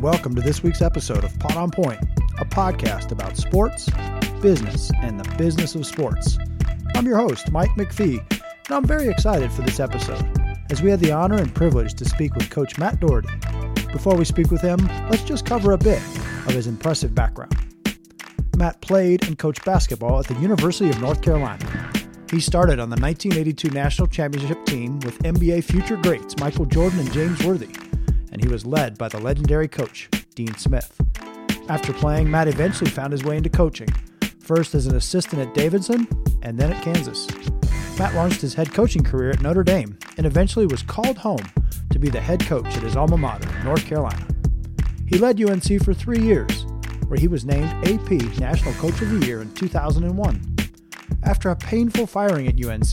and welcome to this week's episode of Pod on Point, a podcast about sports, business, and the business of sports. I'm your host, Mike McPhee, and I'm very excited for this episode as we had the honor and privilege to speak with Coach Matt Doherty. Before we speak with him, let's just cover a bit of his impressive background. Matt played and coached basketball at the University of North Carolina. He started on the 1982 national championship team with NBA future greats Michael Jordan and James Worthy and he was led by the legendary coach, Dean Smith. After playing, Matt eventually found his way into coaching, first as an assistant at Davidson and then at Kansas. Matt launched his head coaching career at Notre Dame and eventually was called home to be the head coach at his alma mater, North Carolina. He led UNC for three years, where he was named AP National Coach of the Year in 2001. After a painful firing at UNC,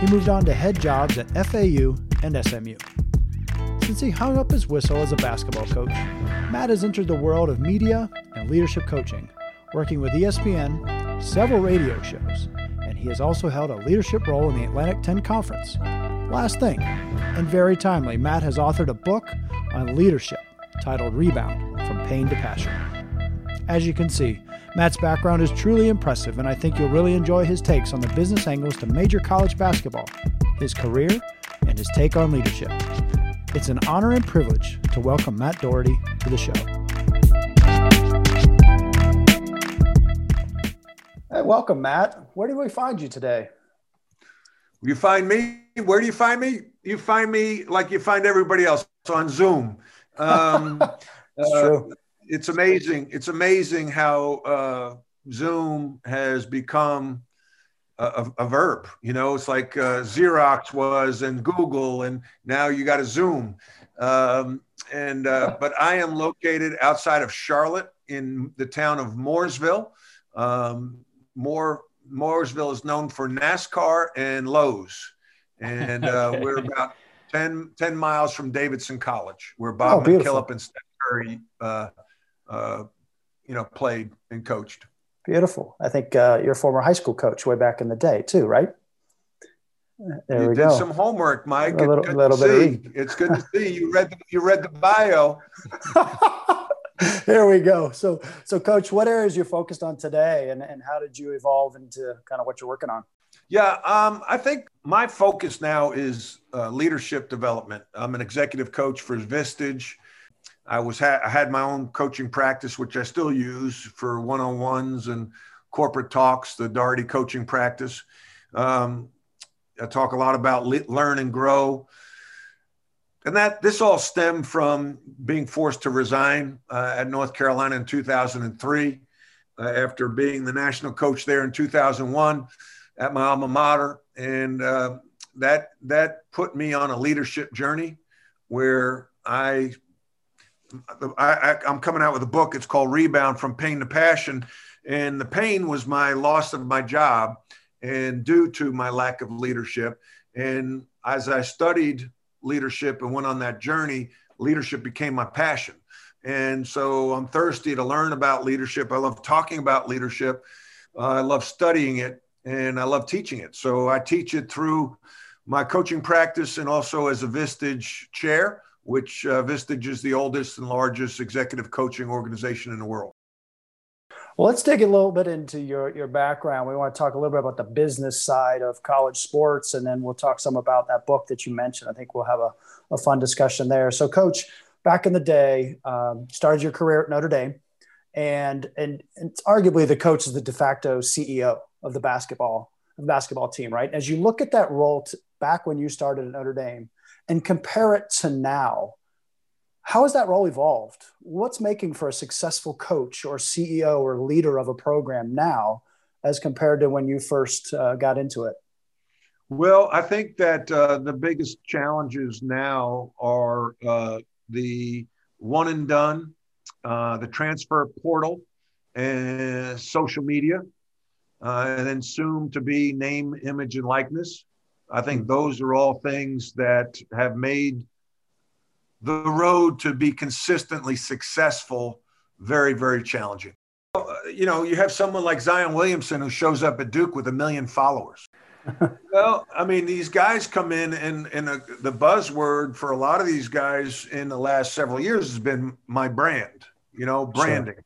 he moved on to head jobs at FAU and SMU. Since he hung up his whistle as a basketball coach, Matt has entered the world of media and leadership coaching, working with ESPN, several radio shows, and he has also held a leadership role in the Atlantic 10 Conference. Last thing, and very timely, Matt has authored a book on leadership titled Rebound From Pain to Passion. As you can see, Matt's background is truly impressive, and I think you'll really enjoy his takes on the business angles to major college basketball, his career, and his take on leadership. It's an honor and privilege to welcome Matt Doherty to the show. Hey, welcome, Matt. Where do we find you today? You find me? Where do you find me? You find me like you find everybody else on Zoom. Um, uh, it's amazing. It's amazing how uh, Zoom has become a, a, verb. You know, it's like uh, Xerox was and Google, and now you got a Zoom. Um, and uh, but I am located outside of Charlotte in the town of Mooresville. Um, Moore Mooresville is known for NASCAR and Lowe's, and uh, we're about 10, 10, miles from Davidson College, where Bob oh, McKillop and Steph Curry, uh, uh, you know, played and coached. Beautiful. I think uh, you're a former high school coach way back in the day too, right? There you we did go. some homework, Mike. A little, little bit. It's good to see you read the, you read the bio. Here we go. So, so coach, what areas you're focused on today, and, and how did you evolve into kind of what you're working on? Yeah, um, I think my focus now is uh, leadership development. I'm an executive coach for Vistage. I was ha- I had my own coaching practice, which I still use for one-on-ones and corporate talks. The Doherty coaching practice. Um, I talk a lot about le- learn and grow, and that this all stemmed from being forced to resign uh, at North Carolina in 2003 uh, after being the national coach there in 2001 at my alma mater, and uh, that that put me on a leadership journey where I I, am coming out with a book. It's called Rebound from Pain to Passion. And the pain was my loss of my job and due to my lack of leadership. And as I studied leadership and went on that journey, leadership became my passion. And so I'm thirsty to learn about leadership. I love talking about leadership. Uh, I love studying it and I love teaching it. So I teach it through my coaching practice and also as a Vistage chair which uh, Vistage is the oldest and largest executive coaching organization in the world. Well, let's dig a little bit into your, your background. We want to talk a little bit about the business side of college sports, and then we'll talk some about that book that you mentioned. I think we'll have a, a fun discussion there. So, Coach, back in the day, um, started your career at Notre Dame, and, and, it's arguably the coach is the de facto CEO of the basketball of the basketball team, right? As you look at that role t- back when you started at Notre Dame, and compare it to now, how has that role evolved? What's making for a successful coach or CEO or leader of a program now as compared to when you first uh, got into it? Well, I think that uh, the biggest challenges now are uh, the one and done, uh, the transfer portal, and social media, uh, and then soon to be name, image, and likeness. I think those are all things that have made the road to be consistently successful very, very challenging. Uh, you know, you have someone like Zion Williamson who shows up at Duke with a million followers. well, I mean, these guys come in, and and a, the buzzword for a lot of these guys in the last several years has been my brand. You know, branding. Sure.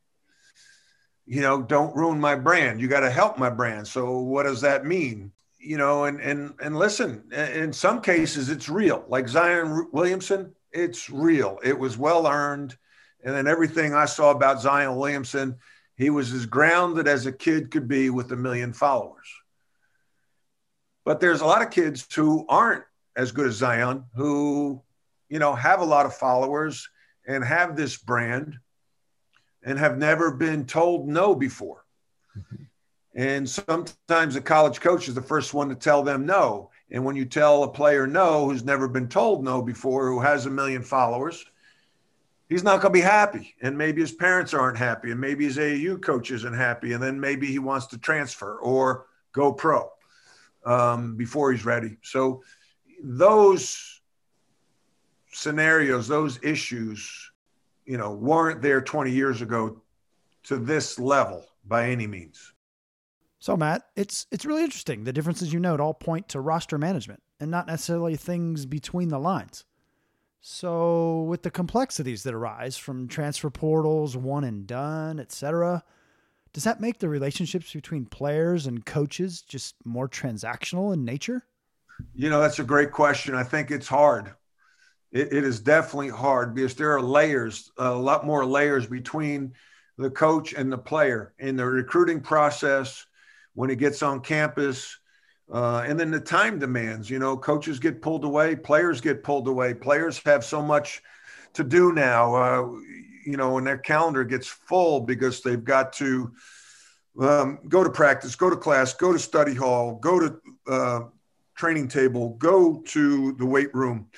You know, don't ruin my brand. You got to help my brand. So, what does that mean? You know, and and and listen. In some cases, it's real. Like Zion Williamson, it's real. It was well earned. And then everything I saw about Zion Williamson, he was as grounded as a kid could be with a million followers. But there's a lot of kids who aren't as good as Zion, who, you know, have a lot of followers and have this brand and have never been told no before. Mm-hmm. And sometimes a college coach is the first one to tell them no. And when you tell a player no who's never been told no before, who has a million followers, he's not going to be happy. And maybe his parents aren't happy. And maybe his AAU coach isn't happy. And then maybe he wants to transfer or go pro um, before he's ready. So those scenarios, those issues, you know, weren't there 20 years ago to this level by any means. So Matt, it's it's really interesting. The differences you note all point to roster management and not necessarily things between the lines. So with the complexities that arise from transfer portals, one and done, etc., does that make the relationships between players and coaches just more transactional in nature? You know, that's a great question. I think it's hard. it, it is definitely hard because there are layers, a lot more layers between the coach and the player in the recruiting process when he gets on campus. Uh, and then the time demands, you know, coaches get pulled away, players get pulled away. Players have so much to do now. Uh, you know, and their calendar gets full because they've got to um, go to practice, go to class, go to study hall, go to uh, training table, go to the weight room.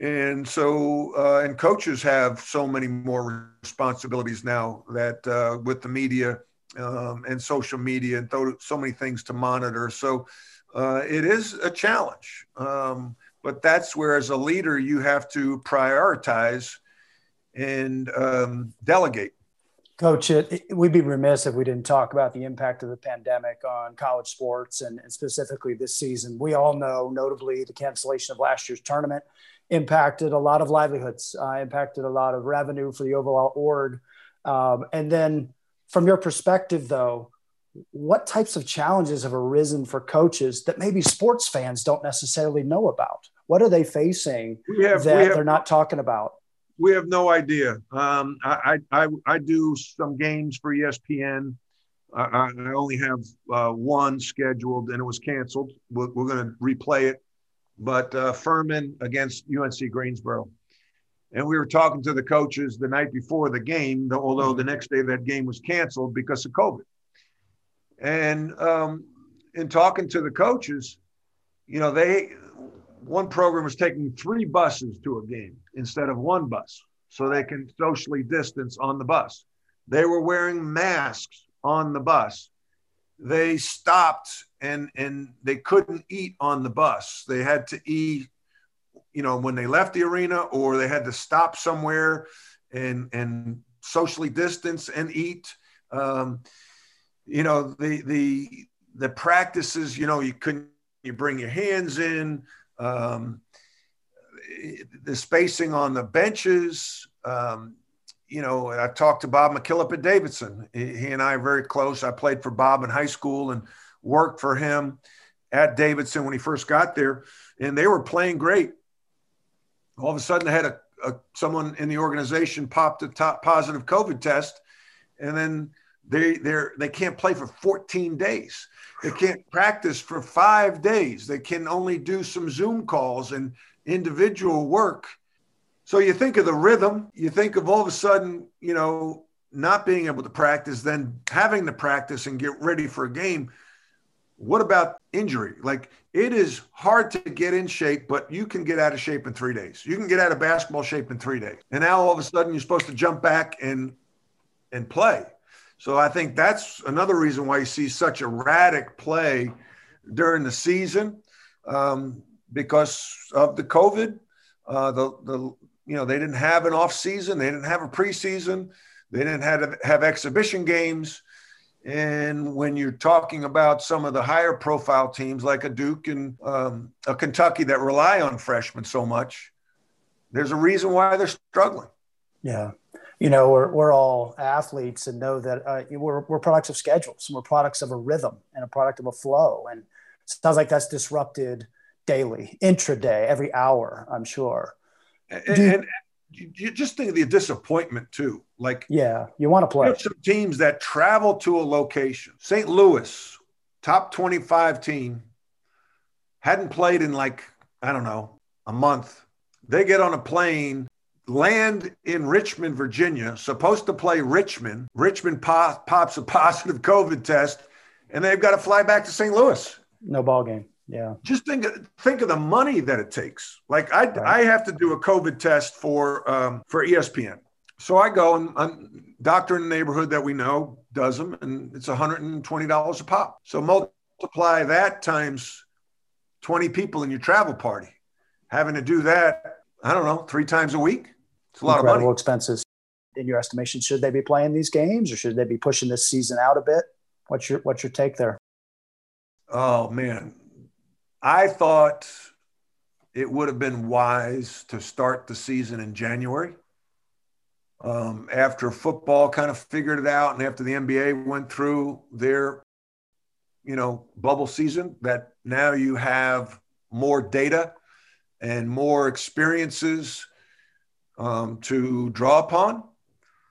And so, uh, and coaches have so many more responsibilities now that uh, with the media um, and social media and th- so many things to monitor. So uh, it is a challenge. Um, but that's where, as a leader, you have to prioritize and um, delegate. Coach, it, we'd be remiss if we didn't talk about the impact of the pandemic on college sports and, and, specifically this season. We all know, notably, the cancellation of last year's tournament impacted a lot of livelihoods, uh, impacted a lot of revenue for the overall org. Um, and then, from your perspective, though, what types of challenges have arisen for coaches that maybe sports fans don't necessarily know about? What are they facing have, that have, they're not talking about? we have no idea. Um, I, I, I do some games for ESPN. I, I only have uh, one scheduled, and it was canceled. We're, we're going to replay it. But uh, Furman against UNC Greensboro, and we were talking to the coaches the night before the game, although the next day that game was canceled because of COVID. And um, in talking to the coaches, you know, they one program was taking three buses to a game instead of one bus so they can socially distance on the bus. They were wearing masks on the bus. They stopped and and they couldn't eat on the bus. They had to eat, you know, when they left the arena, or they had to stop somewhere and and socially distance and eat. Um, you know, the the the practices, you know, you couldn't you bring your hands in. Um, the spacing on the benches. Um, you know, I talked to Bob McKillop at Davidson. He, he, and I are very close. I played for Bob in high school and worked for him at Davidson when he first got there, and they were playing great. All of a sudden, they had a, a someone in the organization popped a top positive COVID test, and then they they they can't play for 14 days. They can't practice for five days. They can only do some Zoom calls and individual work. So you think of the rhythm, you think of all of a sudden, you know, not being able to practice, then having to practice and get ready for a game. What about injury? Like it is hard to get in shape, but you can get out of shape in three days. You can get out of basketball shape in three days. And now all of a sudden you're supposed to jump back and and play. So I think that's another reason why you see such erratic play during the season. Um, because of the COVID. Uh, the the you know they didn't have an off season, they didn't have a preseason, they didn't have have exhibition games, And when you're talking about some of the higher profile teams like a Duke and um, a Kentucky that rely on freshmen so much, there's a reason why they're struggling. Yeah. You know, we're, we're all athletes and know that uh, we're, we're products of schedules and we're products of a rhythm and a product of a flow. And sounds like that's disrupted daily, intraday, every hour, I'm sure. And, and you just think of the disappointment too. Like, yeah, you want to play. some teams that travel to a location. St. Louis, top 25 team, hadn't played in like, I don't know, a month. They get on a plane, land in Richmond, Virginia, supposed to play Richmond. Richmond pop, pops a positive COVID test, and they've got to fly back to St. Louis. No ball game. Yeah. Just think think of the money that it takes. Like I right. I have to do a COVID test for um, for ESPN. So I go and I'm, doctor in the neighborhood that we know does them, and it's $120 a pop. So multiply that times 20 people in your travel party. Having to do that, I don't know, three times a week. It's a lot Incredible of money. expenses. In your estimation, should they be playing these games or should they be pushing this season out a bit? What's your what's your take there? Oh man, I thought it would have been wise to start the season in January. Um, after football kind of figured it out, and after the NBA went through their, you know, bubble season, that now you have more data and more experiences um, to draw upon.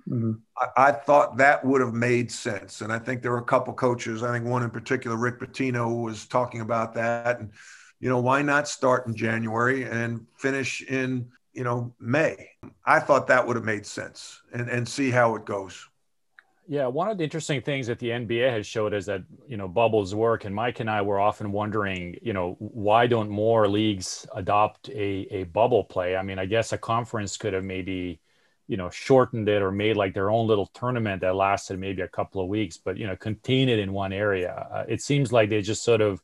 Mm-hmm. I, I, thought that would have made sense. And I think there were a couple coaches, I think one in particular, Rick Pitino, was talking about that. And, you know, why not start in January and finish in, you know, May? I thought that would have made sense and, and see how it goes. Yeah, one of the interesting things that the NBA has showed is that you know bubbles work, and Mike and I were often wondering, you know, why don't more leagues adopt a a bubble play? I mean, I guess a conference could have maybe you know shortened it or made like their own little tournament that lasted maybe a couple of weeks but you know contain it in one area. Uh, it seems like they just sort of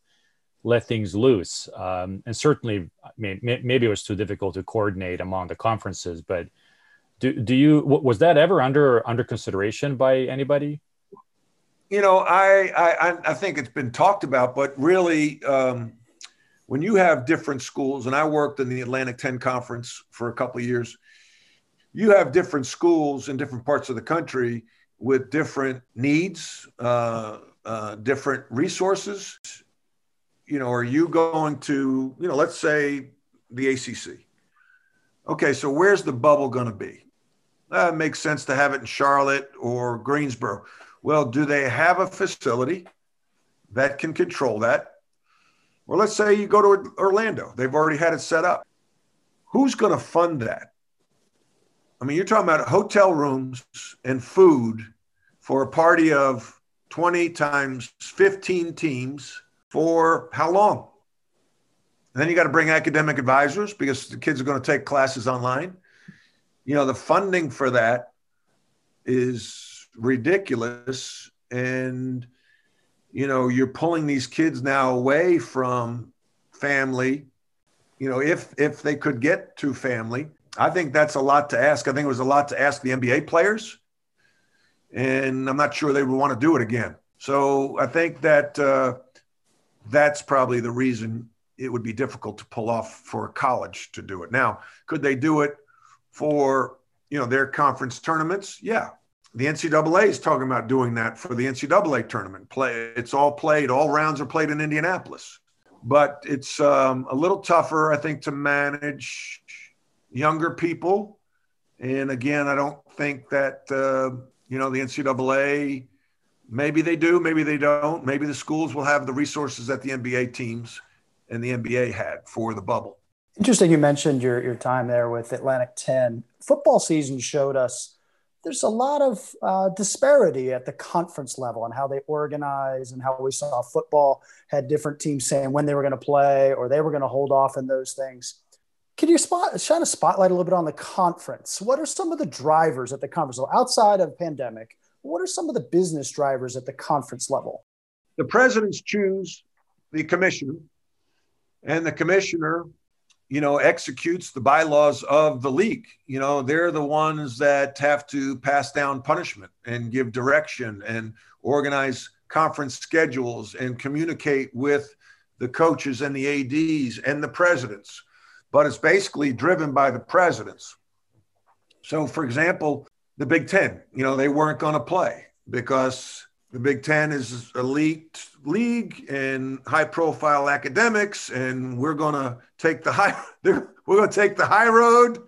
let things loose. Um, and certainly I mean, maybe it was too difficult to coordinate among the conferences but do, do you was that ever under under consideration by anybody? You know i i i think it's been talked about but really um, when you have different schools and i worked in the atlantic 10 conference for a couple of years you have different schools in different parts of the country with different needs, uh, uh, different resources. You know, are you going to, you know, let's say the ACC? Okay, so where's the bubble going to be? That uh, makes sense to have it in Charlotte or Greensboro. Well, do they have a facility that can control that? Or let's say you go to Orlando, they've already had it set up. Who's going to fund that? I mean, you're talking about hotel rooms and food for a party of 20 times 15 teams for how long? And then you got to bring academic advisors because the kids are going to take classes online. You know, the funding for that is ridiculous. And, you know, you're pulling these kids now away from family. You know, if if they could get to family, I think that's a lot to ask. I think it was a lot to ask the NBA players, and I'm not sure they would want to do it again. So I think that uh, that's probably the reason it would be difficult to pull off for college to do it. Now, could they do it for you know their conference tournaments? Yeah, the NCAA is talking about doing that for the NCAA tournament. Play it's all played, all rounds are played in Indianapolis, but it's um, a little tougher, I think, to manage younger people. And again, I don't think that, uh, you know, the NCAA, maybe they do, maybe they don't. Maybe the schools will have the resources that the NBA teams and the NBA had for the bubble. Interesting. You mentioned your, your time there with Atlantic 10. Football season showed us there's a lot of uh, disparity at the conference level and how they organize and how we saw football had different teams saying when they were going to play or they were going to hold off in those things. Can you spot, shine a spotlight a little bit on the conference? What are some of the drivers at the conference level outside of pandemic? What are some of the business drivers at the conference level? The presidents choose the commissioner, and the commissioner, you know, executes the bylaws of the league. You know, they're the ones that have to pass down punishment and give direction and organize conference schedules and communicate with the coaches and the ads and the presidents but it's basically driven by the presidents so for example the big ten you know they weren't going to play because the Big Ten is elite league and high profile academics, and we're going to take the high we're going to take the high road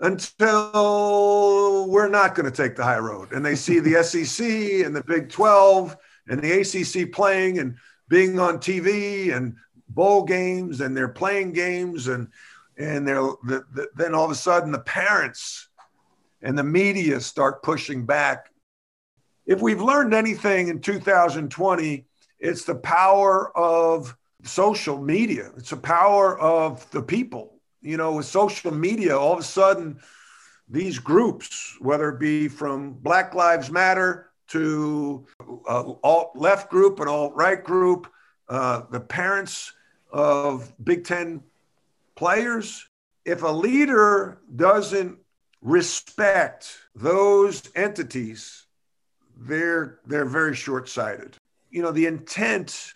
until we're not going to take the high road. And they see the SEC and the Big 12 and the ACC playing and being on TV and bowl games, and they're playing games, and and they're the, the, then all of a sudden the parents and the media start pushing back if we've learned anything in 2020, it's the power of social media. It's the power of the people. You know, with social media, all of a sudden, these groups, whether it be from Black Lives Matter to uh, alt left group and alt right group, uh, the parents of Big Ten players, if a leader doesn't respect those entities they're they're very short-sighted. You know, the intent.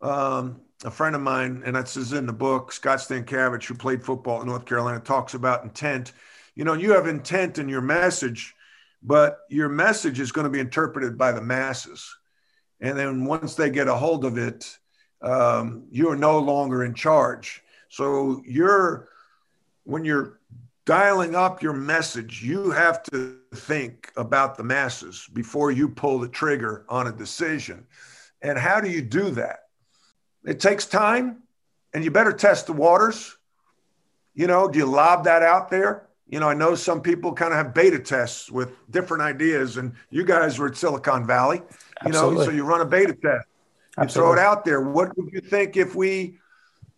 Um, a friend of mine, and that's is in the book, Scott Stankavage, who played football in North Carolina, talks about intent. You know, you have intent in your message, but your message is going to be interpreted by the masses. And then once they get a hold of it, um, you are no longer in charge. So you're when you're dialing up your message, you have to think about the masses before you pull the trigger on a decision. And how do you do that? It takes time, and you better test the waters. You know, do you lob that out there? You know, I know some people kind of have beta tests with different ideas, and you guys were at Silicon Valley, you Absolutely. know, so you run a beta test. You Absolutely. throw it out there. What would you think if we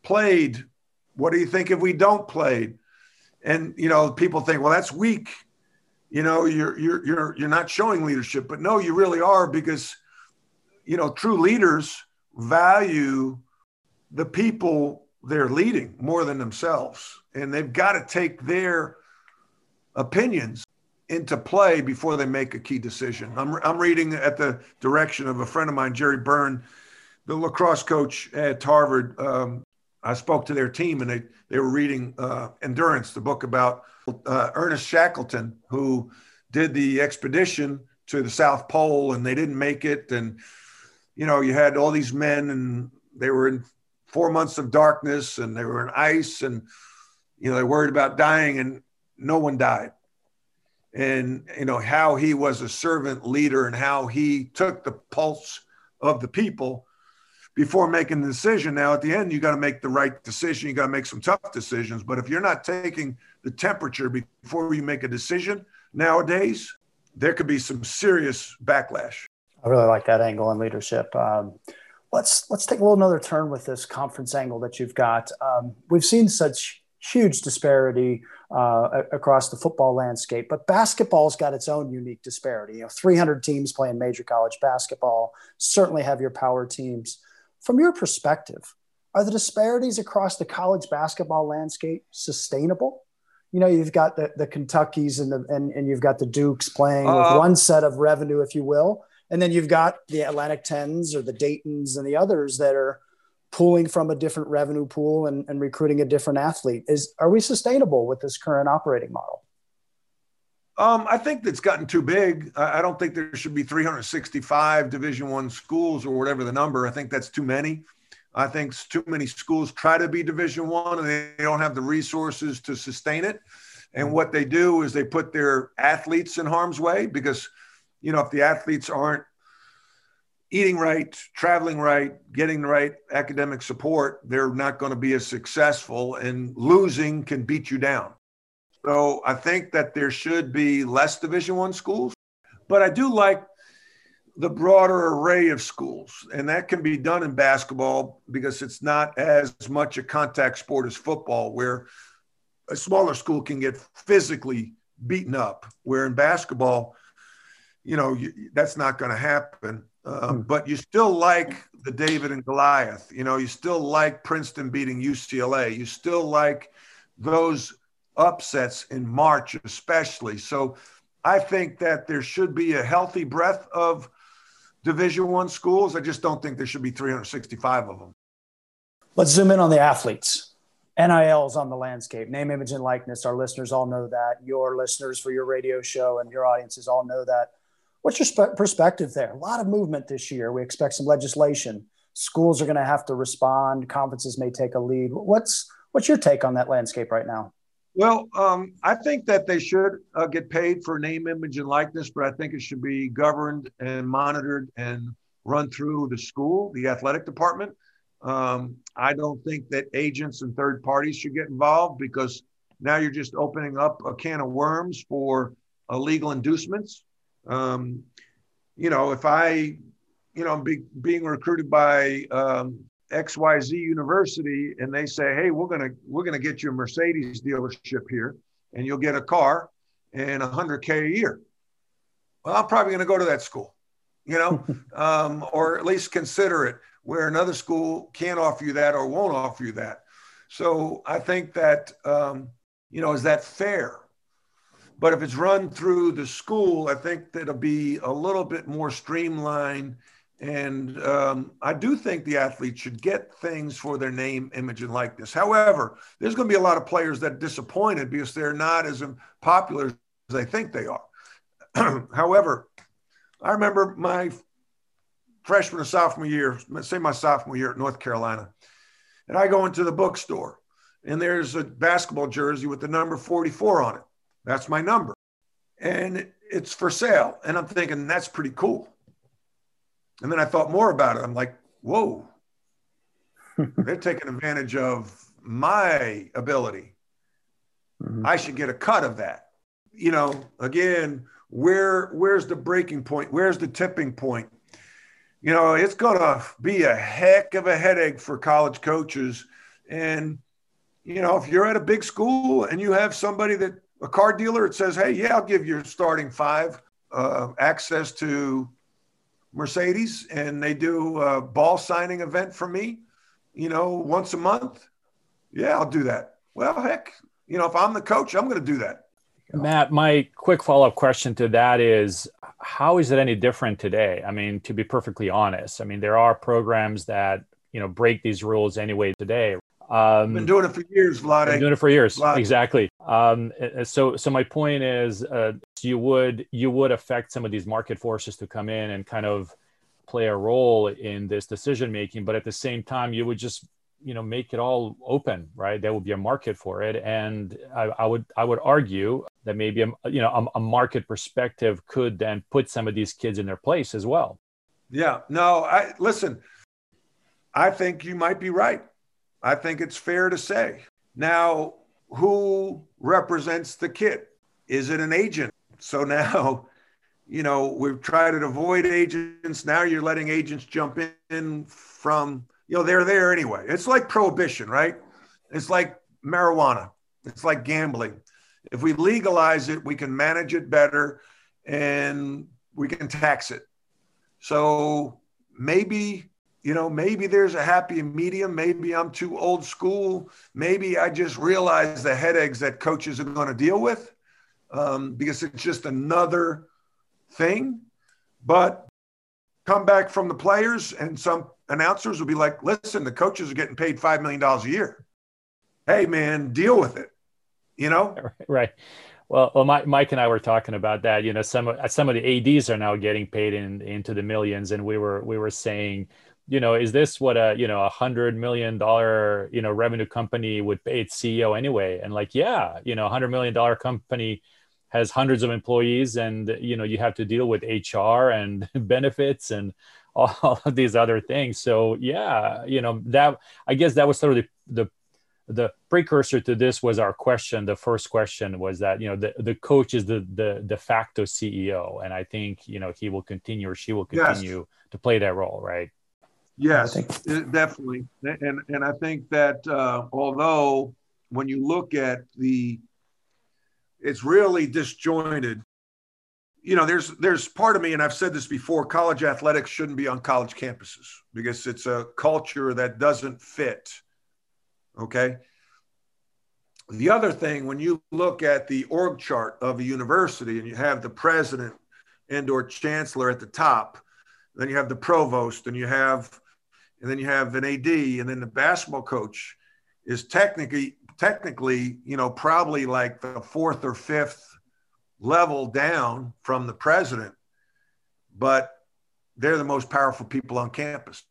played? What do you think if we don't played? and you know people think well that's weak you know you're you're you're you're not showing leadership but no you really are because you know true leaders value the people they're leading more than themselves and they've got to take their opinions into play before they make a key decision. I'm, I'm reading at the direction of a friend of mine jerry byrne the lacrosse coach at harvard. Um, I spoke to their team and they, they were reading uh, Endurance, the book about uh, Ernest Shackleton, who did the expedition to the South Pole and they didn't make it. And, you know, you had all these men and they were in four months of darkness and they were in ice and, you know, they worried about dying. And no one died. And, you know, how he was a servant leader and how he took the pulse of the people before making the decision. Now, at the end, you got to make the right decision. You got to make some tough decisions. But if you're not taking the temperature before you make a decision nowadays, there could be some serious backlash. I really like that angle on leadership. Um, let's let's take a little another turn with this conference angle that you've got. Um, we've seen such huge disparity uh, across the football landscape, but basketball's got its own unique disparity. You know, 300 teams playing major college basketball. Certainly have your power teams. From your perspective, are the disparities across the college basketball landscape sustainable? You know, you've got the, the Kentuckies and the and, and you've got the Dukes playing uh, with one set of revenue, if you will. And then you've got the Atlantic Tens or the Daytons and the others that are pulling from a different revenue pool and, and recruiting a different athlete. Is are we sustainable with this current operating model? Um, I think that's gotten too big. I don't think there should be 365 Division One schools or whatever the number. I think that's too many. I think too many schools try to be Division One and they don't have the resources to sustain it. And what they do is they put their athletes in harm's way because, you know, if the athletes aren't eating right, traveling right, getting the right academic support, they're not going to be as successful. And losing can beat you down. So I think that there should be less Division One schools, but I do like the broader array of schools, and that can be done in basketball because it's not as much a contact sport as football, where a smaller school can get physically beaten up. Where in basketball, you know, you, that's not going to happen. Um, hmm. but you still like the David and Goliath. You know, you still like Princeton beating UCLA. You still like those upsets in March, especially. So I think that there should be a healthy breadth of Division One schools. I just don't think there should be 365 of them. Let's zoom in on the athletes. NILs on the landscape, name, image, and likeness. Our listeners all know that. Your listeners for your radio show and your audiences all know that. What's your sp- perspective there? A lot of movement this year. We expect some legislation. Schools are going to have to respond. Conferences may take a lead. What's what's your take on that landscape right now? Well, um, I think that they should uh, get paid for name, image, and likeness, but I think it should be governed and monitored and run through the school, the athletic department. Um, I don't think that agents and third parties should get involved because now you're just opening up a can of worms for illegal inducements. Um, you know, if I, you know, be, being recruited by um, XYZ University and they say, "Hey, we're gonna we're gonna get you a Mercedes dealership here, and you'll get a car and 100k a year." Well, I'm probably going to go to that school, you know, um, or at least consider it. Where another school can't offer you that or won't offer you that. So I think that um, you know, is that fair? But if it's run through the school, I think that'll be a little bit more streamlined and um, I do think the athletes should get things for their name, image, and likeness. However, there's going to be a lot of players that are disappointed because they're not as popular as they think they are. However, I remember my freshman or sophomore year, say my sophomore year at North Carolina, and I go into the bookstore and there's a basketball jersey with the number 44 on it. That's my number. And it's for sale. And I'm thinking, that's pretty cool. And then I thought more about it. I'm like, whoa, they're taking advantage of my ability. Mm-hmm. I should get a cut of that. You know, again, where where's the breaking point? Where's the tipping point? You know, it's gonna be a heck of a headache for college coaches. And, you know, if you're at a big school and you have somebody that a car dealer that says, hey, yeah, I'll give you starting five uh, access to Mercedes and they do a ball signing event for me, you know, once a month, yeah, I'll do that. Well, heck, you know, if I'm the coach, I'm going to do that. Matt, my quick follow up question to that is how is it any different today? I mean, to be perfectly honest, I mean, there are programs that, you know, break these rules anyway today. Um, been doing it for years, Vlade. Been doing it for years, Vlade. exactly. Um, so, so my point is, uh, you would you would affect some of these market forces to come in and kind of play a role in this decision making, but at the same time, you would just you know make it all open, right? There would be a market for it, and I, I would I would argue that maybe a, you know a, a market perspective could then put some of these kids in their place as well. Yeah. No. I listen. I think you might be right. I think it's fair to say. Now, who represents the kid? Is it an agent? So now, you know, we've tried to avoid agents. Now you're letting agents jump in from, you know, they're there anyway. It's like prohibition, right? It's like marijuana, it's like gambling. If we legalize it, we can manage it better and we can tax it. So maybe you know, maybe there's a happy medium. Maybe I'm too old school. Maybe I just realize the headaches that coaches are going to deal with um, because it's just another thing. But come back from the players, and some announcers will be like, listen, the coaches are getting paid $5 million a year. Hey, man, deal with it. You know? Right. Well, well, Mike and I were talking about that. You know, some some of the ads are now getting paid in into the millions, and we were we were saying, you know, is this what a you know a hundred million dollar you know revenue company would pay its CEO anyway? And like, yeah, you know, a hundred million dollar company has hundreds of employees, and you know, you have to deal with HR and benefits and all of these other things. So yeah, you know, that I guess that was sort of the, the the precursor to this was our question the first question was that you know the, the coach is the the de facto ceo and i think you know he will continue or she will continue yes. to play that role right Yes, definitely, and and I think that uh, although when you look at the, it's really disjointed. You know, there's there's part of me, and I've said this before. College athletics shouldn't be on college campuses because it's a culture that doesn't fit. Okay. The other thing, when you look at the org chart of a university and you have the president and or chancellor at the top, then you have the provost, and you have, and then you have an AD, and then the basketball coach is technically technically, you know, probably like the fourth or fifth level down from the president, but they're the most powerful people on campus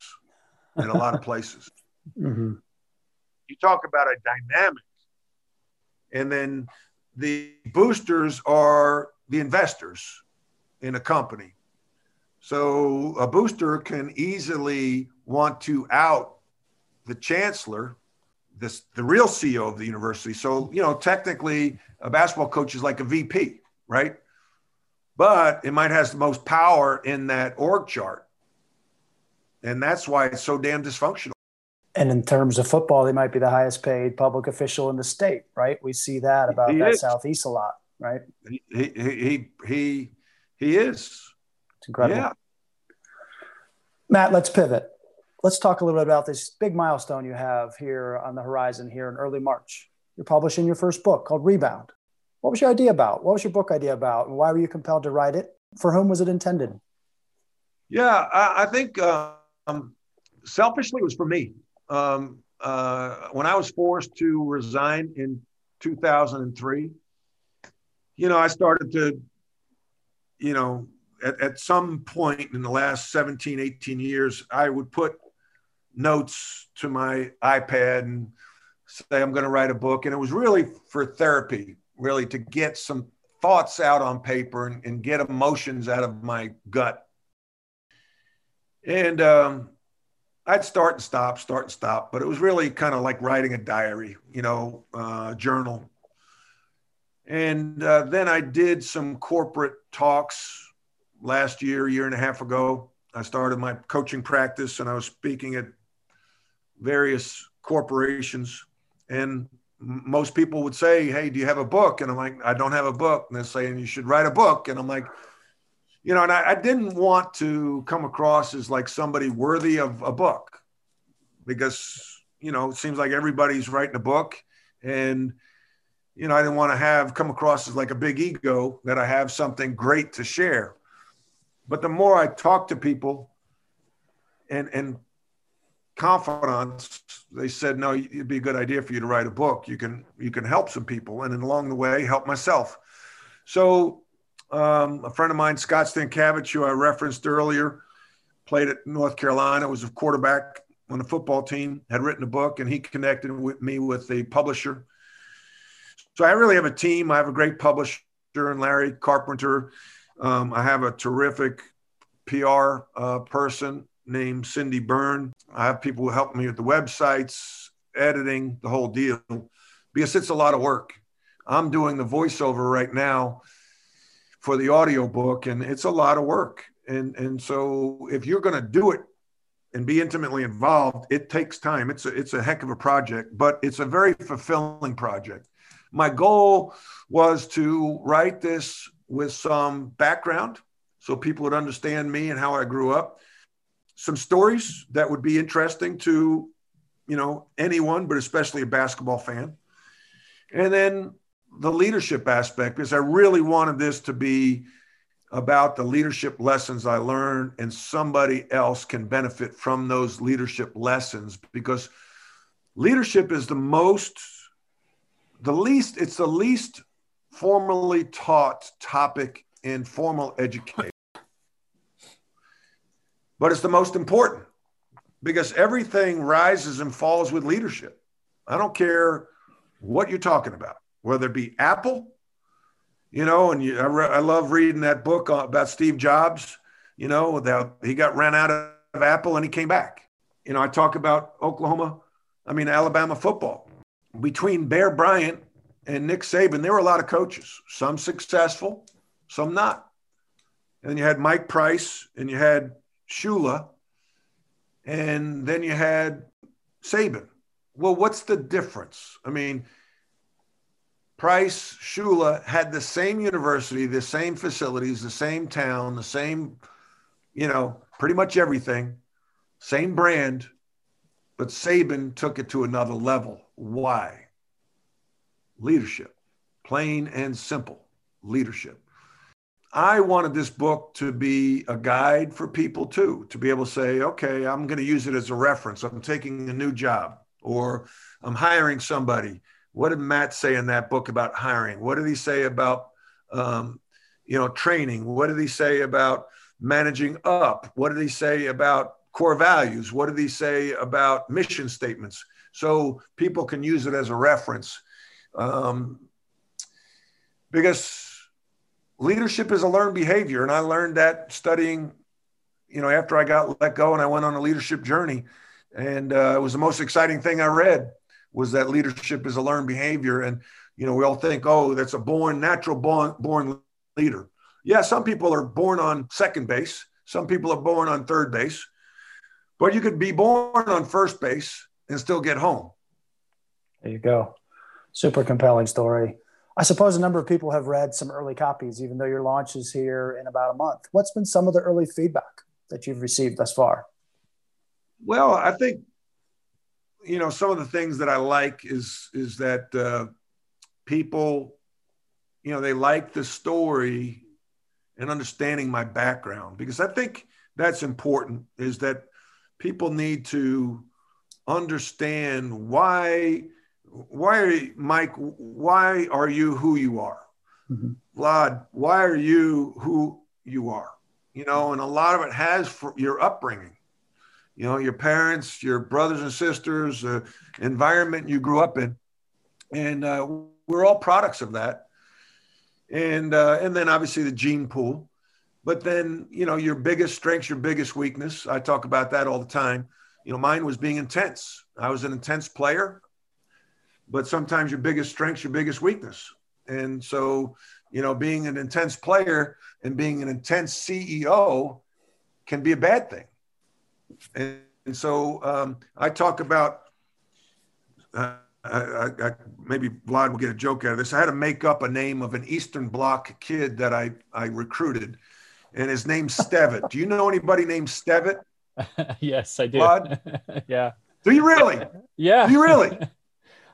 in a lot of places. Mm-hmm. You talk about a dynamic, and then the boosters are the investors in a company. So a booster can easily want to out the chancellor, this the real CEO of the university. So you know, technically, a basketball coach is like a VP, right? But it might has the most power in that org chart, and that's why it's so damn dysfunctional. And in terms of football, they might be the highest paid public official in the state, right? We see that about he that is. Southeast a lot, right? He he he he, he is. It's incredible. Yeah. Matt, let's pivot. Let's talk a little bit about this big milestone you have here on the horizon here in early March. You're publishing your first book called Rebound. What was your idea about? What was your book idea about? And why were you compelled to write it? For whom was it intended? Yeah, I, I think um, selfishly it was for me um, uh, when I was forced to resign in 2003, you know, I started to, you know, at, at some point in the last 17, 18 years, I would put notes to my iPad and say, I'm going to write a book. And it was really for therapy, really to get some thoughts out on paper and, and get emotions out of my gut. And um, I'd start and stop, start and stop, but it was really kind of like writing a diary, you know, uh, journal. And uh, then I did some corporate talks last year, year and a half ago. I started my coaching practice and I was speaking at various corporations. And most people would say, Hey, do you have a book? And I'm like, I don't have a book. And they're saying, You should write a book. And I'm like, you know, and I, I, didn't want to come across as like somebody worthy of a book because, you know, it seems like everybody's writing a book. And, you know, I didn't want to have come across as like a big ego that I have something great to share. But the more I talk to people and, and confidants, they said, no, it'd be a good idea for you to write a book. You can, you can help some people. And along the way, help myself. So um, a friend of mine, Scott Stankavage, who I referenced earlier, played at North Carolina, was a quarterback on the football team, had written a book, and he connected with me with a publisher. So I really have a team. I have a great publisher and Larry Carpenter. Um, I have a terrific PR uh, person named Cindy Byrne. I have people who help me with the websites, editing, the whole deal, because it's a lot of work. I'm doing the voiceover right now for the audio book and it's a lot of work and and so if you're going to do it and be intimately involved it takes time it's a, it's a heck of a project but it's a very fulfilling project my goal was to write this with some background so people would understand me and how i grew up some stories that would be interesting to you know anyone but especially a basketball fan and then the leadership aspect because I really wanted this to be about the leadership lessons I learned, and somebody else can benefit from those leadership lessons because leadership is the most, the least, it's the least formally taught topic in formal education. But it's the most important because everything rises and falls with leadership. I don't care what you're talking about whether it be Apple, you know, and you, I, re- I love reading that book about Steve Jobs, you know, that he got ran out of Apple and he came back. You know, I talk about Oklahoma, I mean, Alabama football. Between Bear Bryant and Nick Saban, there were a lot of coaches, some successful, some not. And you had Mike Price and you had Shula, and then you had Saban. Well, what's the difference? I mean, Price, Shula had the same university, the same facilities, the same town, the same, you know, pretty much everything, same brand, but Saban took it to another level. Why? Leadership, plain and simple leadership. I wanted this book to be a guide for people too, to be able to say, okay, I'm going to use it as a reference. I'm taking a new job or I'm hiring somebody. What did Matt say in that book about hiring? What did he say about, um, you know, training? What did he say about managing up? What did he say about core values? What did he say about mission statements? So people can use it as a reference. Um, because leadership is a learned behavior. And I learned that studying, you know, after I got let go and I went on a leadership journey. And uh, it was the most exciting thing I read was that leadership is a learned behavior. And, you know, we all think, oh, that's a born, natural born, born leader. Yeah, some people are born on second base. Some people are born on third base. But you could be born on first base and still get home. There you go. Super compelling story. I suppose a number of people have read some early copies, even though your launch is here in about a month. What's been some of the early feedback that you've received thus far? Well, I think you know some of the things that I like is is that uh, people, you know, they like the story and understanding my background because I think that's important. Is that people need to understand why why, Mike, why are you who you are? Mm-hmm. Vlad, why are you who you are? You know, and a lot of it has for your upbringing, you know, your parents, your brothers and sisters, uh, environment you grew up in. And uh, we're all products of that. And, uh, and then obviously the gene pool. But then, you know, your biggest strengths, your biggest weakness. I talk about that all the time. You know, mine was being intense. I was an intense player but sometimes your biggest strength's your biggest weakness. And so, you know, being an intense player and being an intense CEO can be a bad thing. And, and so um, I talk about, uh, I, I, maybe Vlad will get a joke out of this. I had to make up a name of an Eastern Bloc kid that I, I recruited, and his name's Stevitt. do you know anybody named Stevitt? yes, I do. Vlad? yeah. Do you really? yeah. Do you really?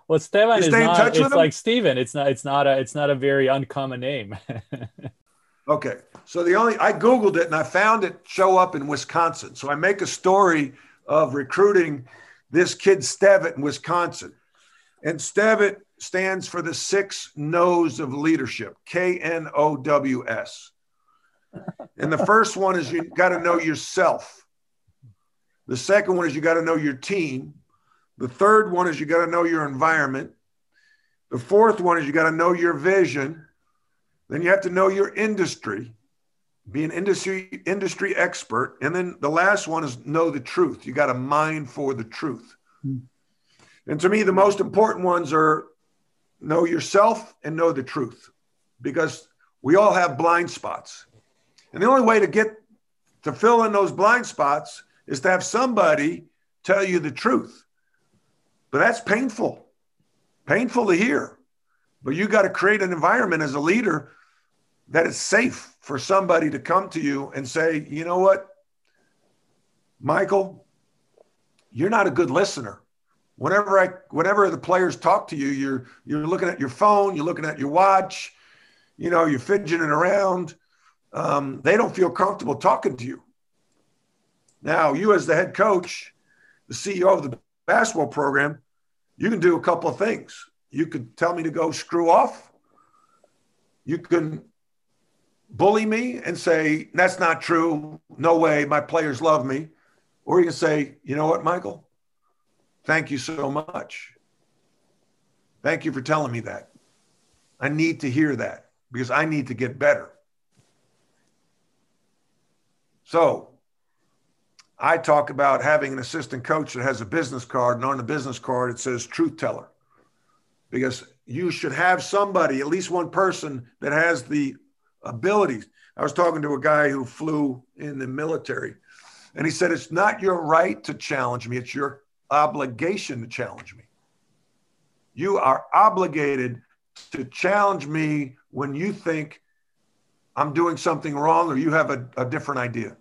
Well, Stevan is not. It's like Steven. It's not. It's not a. It's not a very uncommon name. okay, so the only I googled it and I found it show up in Wisconsin. So I make a story of recruiting this kid Stevitt in Wisconsin, and Stevitt stands for the six Knows of leadership. K N O W S. And the first one is you got to know yourself. The second one is you got to know your team. The third one is you got to know your environment. The fourth one is you got to know your vision. Then you have to know your industry, be an industry industry expert, and then the last one is know the truth. You got a mind for the truth. Hmm. And to me, the most important ones are know yourself and know the truth, because we all have blind spots, and the only way to get to fill in those blind spots is to have somebody tell you the truth. But that's painful, painful to hear. But you got to create an environment as a leader that is safe for somebody to come to you and say, you know what, Michael, you're not a good listener. Whenever I, whenever the players talk to you, you're you're looking at your phone, you're looking at your watch, you know, you're fidgeting around. Um, they don't feel comfortable talking to you. Now, you as the head coach, the CEO of the basketball program, you can do a couple of things. You could tell me to go screw off. You can bully me and say, that's not true. No way. My players love me. Or you can say, you know what, Michael? Thank you so much. Thank you for telling me that. I need to hear that because I need to get better. So I talk about having an assistant coach that has a business card, and on the business card it says truth teller. Because you should have somebody, at least one person, that has the abilities. I was talking to a guy who flew in the military, and he said, It's not your right to challenge me, it's your obligation to challenge me. You are obligated to challenge me when you think I'm doing something wrong or you have a, a different idea.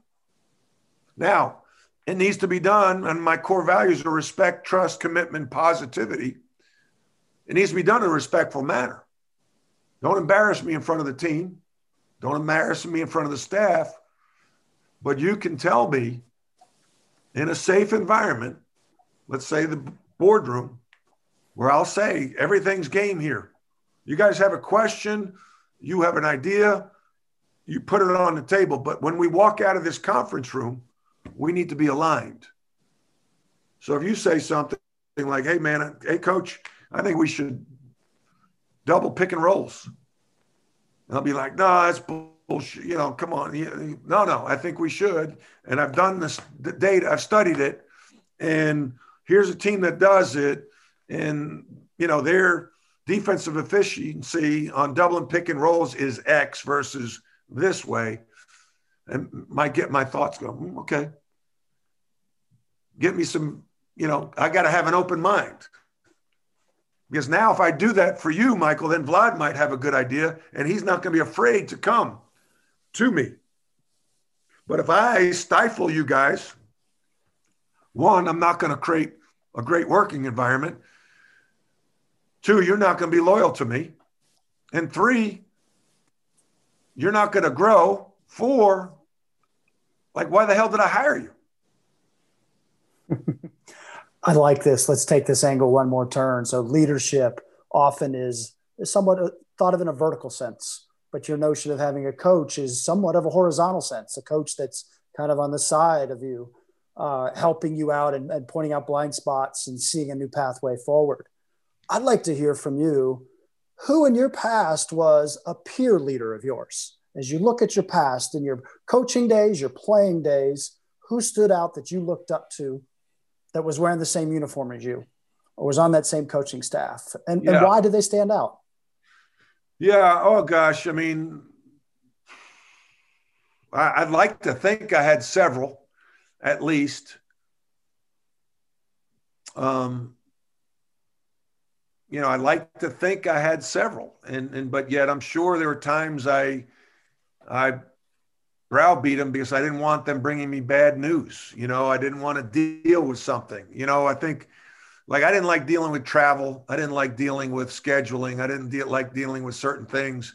Now, it needs to be done. And my core values are respect, trust, commitment, positivity. It needs to be done in a respectful manner. Don't embarrass me in front of the team. Don't embarrass me in front of the staff. But you can tell me in a safe environment, let's say the boardroom, where I'll say everything's game here. You guys have a question, you have an idea, you put it on the table. But when we walk out of this conference room, we need to be aligned. So if you say something like, hey, man, hey, coach, I think we should double pick and rolls. And I'll be like, no, that's bullshit. You know, come on. No, no, I think we should. And I've done this the data, I've studied it. And here's a team that does it. And, you know, their defensive efficiency on double and pick and rolls is X versus this way. And might get my thoughts go, mm, okay. Get me some, you know, I got to have an open mind. Because now, if I do that for you, Michael, then Vlad might have a good idea and he's not going to be afraid to come to me. But if I stifle you guys, one, I'm not going to create a great working environment. Two, you're not going to be loyal to me. And three, you're not going to grow. Four, like, why the hell did I hire you? I like this. Let's take this angle one more turn. So leadership often is, somewhat thought of in a vertical sense, but your notion of having a coach is somewhat of a horizontal sense, a coach that's kind of on the side of you, uh, helping you out and, and pointing out blind spots and seeing a new pathway forward. I'd like to hear from you who in your past was a peer leader of yours? As you look at your past in your coaching days, your playing days, who stood out that you looked up to that was wearing the same uniform as you or was on that same coaching staff? And, yeah. and why did they stand out? Yeah. Oh, gosh. I mean, I'd like to think I had several at least. Um, you know, I like to think I had several, and and but yet I'm sure there were times I I browbeat them because I didn't want them bringing me bad news. You know, I didn't want to deal with something. You know, I think like I didn't like dealing with travel. I didn't like dealing with scheduling. I didn't de- like dealing with certain things.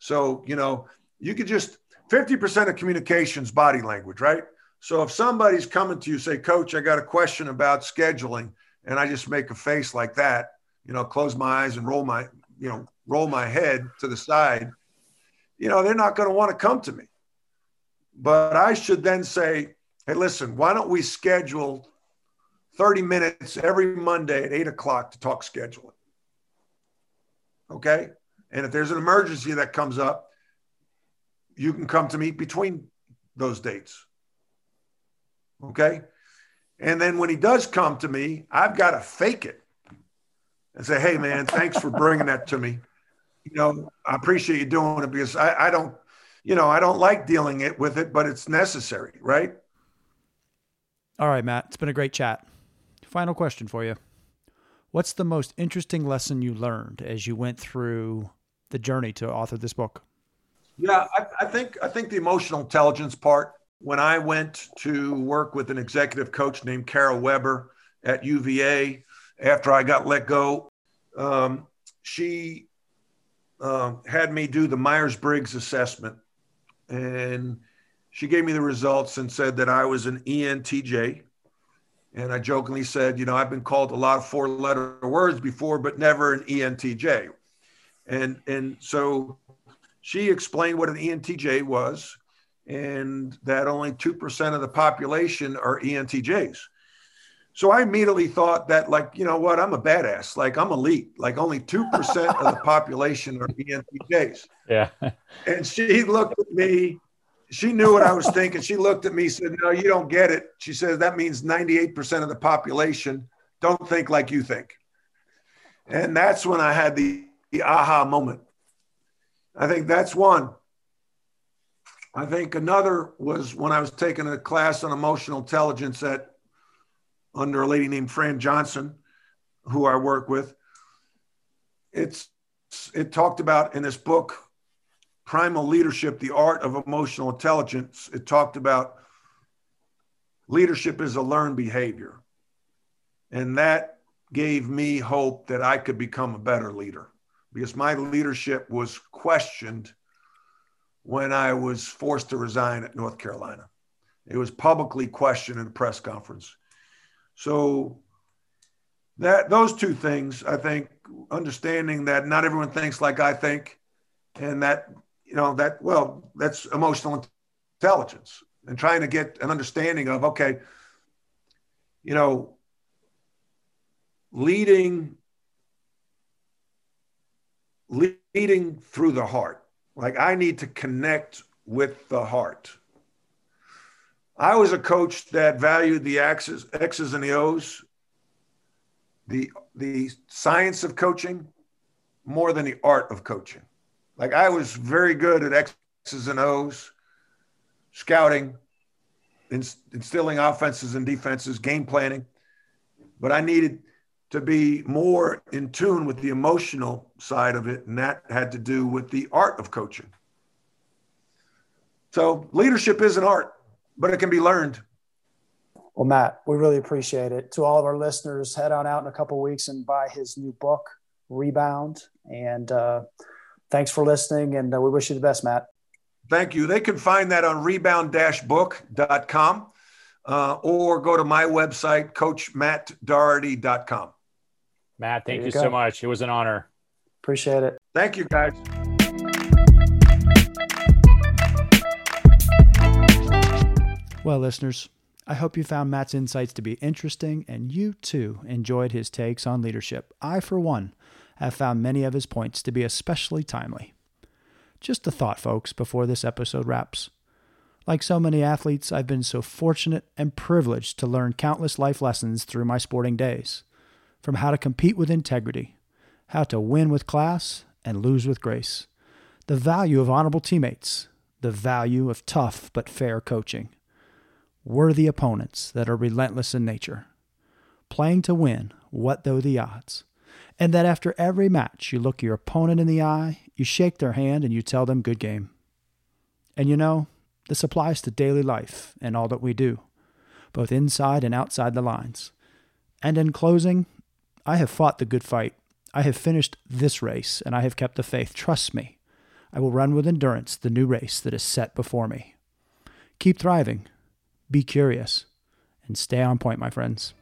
So, you know, you could just 50% of communications body language, right? So if somebody's coming to you, say, Coach, I got a question about scheduling, and I just make a face like that, you know, close my eyes and roll my, you know, roll my head to the side, you know, they're not going to want to come to me. But I should then say, hey, listen, why don't we schedule 30 minutes every Monday at eight o'clock to talk scheduling? Okay. And if there's an emergency that comes up, you can come to me between those dates. Okay. And then when he does come to me, I've got to fake it and say, hey, man, thanks for bringing that to me. You know, I appreciate you doing it because I, I don't, you know, I don't like dealing it with it, but it's necessary, right? All right, Matt, it's been a great chat. Final question for you. What's the most interesting lesson you learned as you went through the journey to author this book? Yeah, I, I think I think the emotional intelligence part. When I went to work with an executive coach named Carol Weber at UVA, after I got let go, um, she uh, had me do the Myers Briggs assessment. And she gave me the results and said that I was an ENTJ. And I jokingly said, you know, I've been called a lot of four letter words before, but never an ENTJ. And, and so she explained what an ENTJ was and that only 2% of the population are ENTJs. So I immediately thought that, like, you know what, I'm a badass. Like, I'm elite. Like, only 2% of the population are ENTJs. Yeah. and she looked at me. She knew what I was thinking. She looked at me, said, No, you don't get it. She says, That means 98% of the population don't think like you think. And that's when I had the, the aha moment. I think that's one. I think another was when I was taking a class on emotional intelligence at under a lady named Fran Johnson, who I work with. It's it talked about in this book, Primal Leadership: The Art of Emotional Intelligence. It talked about leadership is a learned behavior, and that gave me hope that I could become a better leader because my leadership was questioned when I was forced to resign at North Carolina. It was publicly questioned in a press conference. So that those two things, I think, understanding that not everyone thinks like I think, and that you know that well, that's emotional intelligence, and trying to get an understanding of okay, you know, leading leading through the heart. Like I need to connect with the heart. I was a coach that valued the X's, X's and the O's, the the science of coaching more than the art of coaching. Like I was very good at X's and O's, scouting, instilling offenses and defenses, game planning, but I needed to be more in tune with the emotional side of it, and that had to do with the art of coaching. So leadership is an art, but it can be learned. Well, Matt, we really appreciate it. To all of our listeners, head on out in a couple weeks and buy his new book, Rebound. And uh, thanks for listening, and uh, we wish you the best, Matt. Thank you. They can find that on rebound-book.com uh, or go to my website, coachmattdoherty.com. Matt, thank you, you so much. It was an honor. Appreciate it. Thank you, guys. Well, listeners, I hope you found Matt's insights to be interesting and you too enjoyed his takes on leadership. I, for one, have found many of his points to be especially timely. Just a thought, folks, before this episode wraps. Like so many athletes, I've been so fortunate and privileged to learn countless life lessons through my sporting days from how to compete with integrity, how to win with class and lose with grace, the value of honorable teammates, the value of tough but fair coaching, worthy opponents that are relentless in nature, playing to win, what though the odds, and that after every match you look your opponent in the eye, you shake their hand, and you tell them good game. And you know, this applies to daily life and all that we do, both inside and outside the lines. And in closing, I have fought the good fight. I have finished this race, and I have kept the faith. Trust me. I will run with endurance the new race that is set before me. Keep thriving, be curious, and stay on point, my friends.